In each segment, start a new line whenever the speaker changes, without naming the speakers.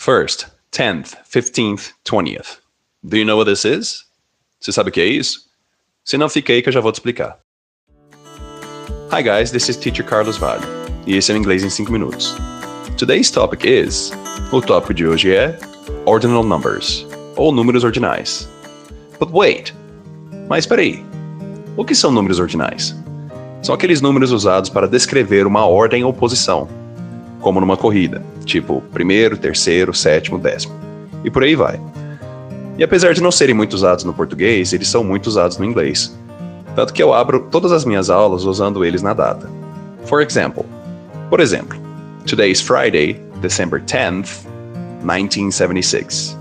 First, 10th, 15th, 20th. Do you know what this is? Você sabe o que é isso? Se não, fica aí que eu já vou te explicar. Hi guys, this is Teacher Carlos Vale, e esse é o Inglês em 5 minutos. Today's topic is, o tópico de hoje é Ordinal Numbers, ou números ordinais. But wait, mas espera aí, o que são números ordinais? São aqueles números usados para descrever uma ordem ou posição, como numa corrida, tipo primeiro, terceiro, sétimo, décimo, e por aí vai. E apesar de não serem muito usados no português, eles são muito usados no inglês. Tanto que eu abro todas as minhas aulas usando eles na data. For example, por exemplo, Today is Friday, December 10th, 1976.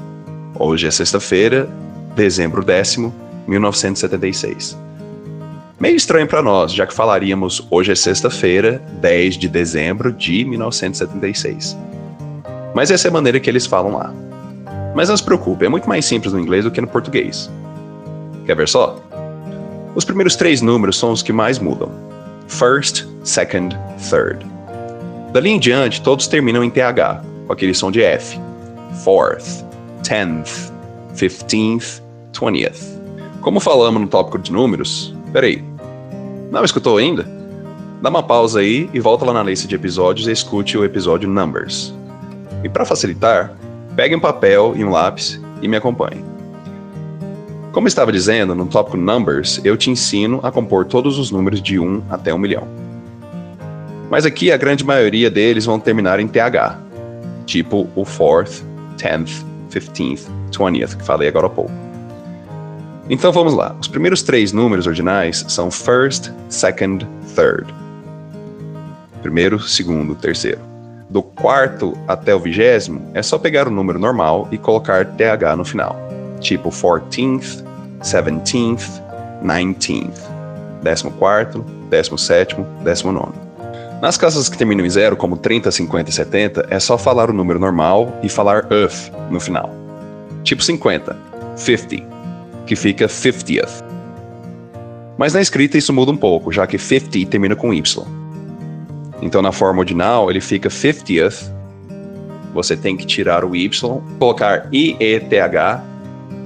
Hoje é sexta-feira, dezembro décimo, 1976. Meio estranho para nós, já que falaríamos hoje é sexta-feira, 10 de dezembro de 1976. Mas essa é a maneira que eles falam lá. Mas não se preocupe, é muito mais simples no inglês do que no português. Quer ver só? Os primeiros três números são os que mais mudam: first, second, third. Dali em diante, todos terminam em TH, com aquele som de F. Fourth, tenth, fifteenth, twentieth. Como falamos no tópico de números, peraí, não escutou ainda? Dá uma pausa aí e volta lá na lista de episódios e escute o episódio Numbers. E para facilitar, Pegue um papel e um lápis e me acompanhe. Como estava dizendo, no tópico Numbers, eu te ensino a compor todos os números de 1 até 1 milhão. Mas aqui a grande maioria deles vão terminar em TH, tipo o 4th, 10th, 15th, 20th, que falei agora há pouco. Então vamos lá. Os primeiros três números ordinais são first, second, third. Primeiro, segundo, terceiro do quarto até o vigésimo, é só pegar o número normal e colocar TH no final, tipo 14th, 17th, 19th, 14º, 17º, 19 Nas casas que terminam em zero, como 30, 50 e 70, é só falar o número normal e falar UF no final. Tipo 50, 50, que fica 50th. Mas na escrita isso muda um pouco, já que 50 termina com Y. Então, na forma ordinal, ele fica 50th. Você tem que tirar o Y, colocar IETH,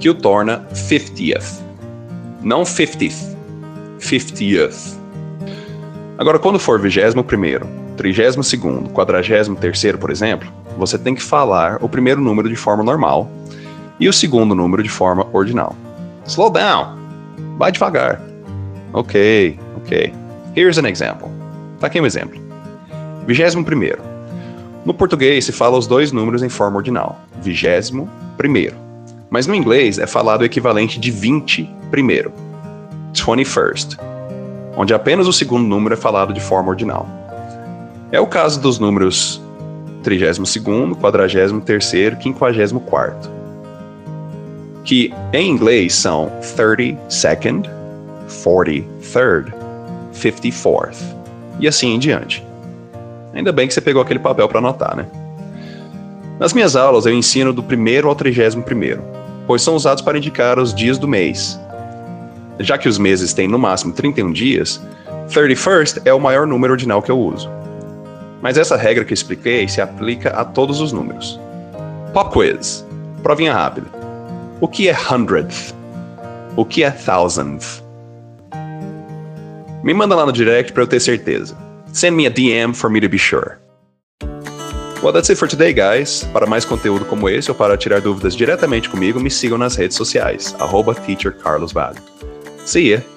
que o torna 50th. Não 50th, 50th. Agora, quando for 21 primeiro, 32 segundo, 43 terceiro, por exemplo, você tem que falar o primeiro número de forma normal e o segundo número de forma ordinal. Slow down. Vai devagar. Ok, ok. Here's an example. Tá aqui um exemplo. 21. No português se fala os dois números em forma ordinal, vigésimo primeiro. Mas no inglês é falado o equivalente de 20 primeiro, 21st, onde apenas o segundo número é falado de forma ordinal. É o caso dos números 32º, 43º, 54 que em inglês são 32nd, 43rd, 54th e assim em diante. Ainda bem que você pegou aquele papel para anotar, né? Nas minhas aulas eu ensino do primeiro ao trigésimo primeiro, pois são usados para indicar os dias do mês. Já que os meses têm no máximo 31 dias, 31st é o maior número ordinal que eu uso. Mas essa regra que eu expliquei se aplica a todos os números. Pop quiz. Provinha rápida. O que é hundredth? O que é thousandth? Me manda lá no direct para eu ter certeza. Send me a DM for me to be sure. Well, that's it for today, guys. Para mais conteúdo como esse ou para tirar dúvidas diretamente comigo, me sigam nas redes sociais, arroba See ya!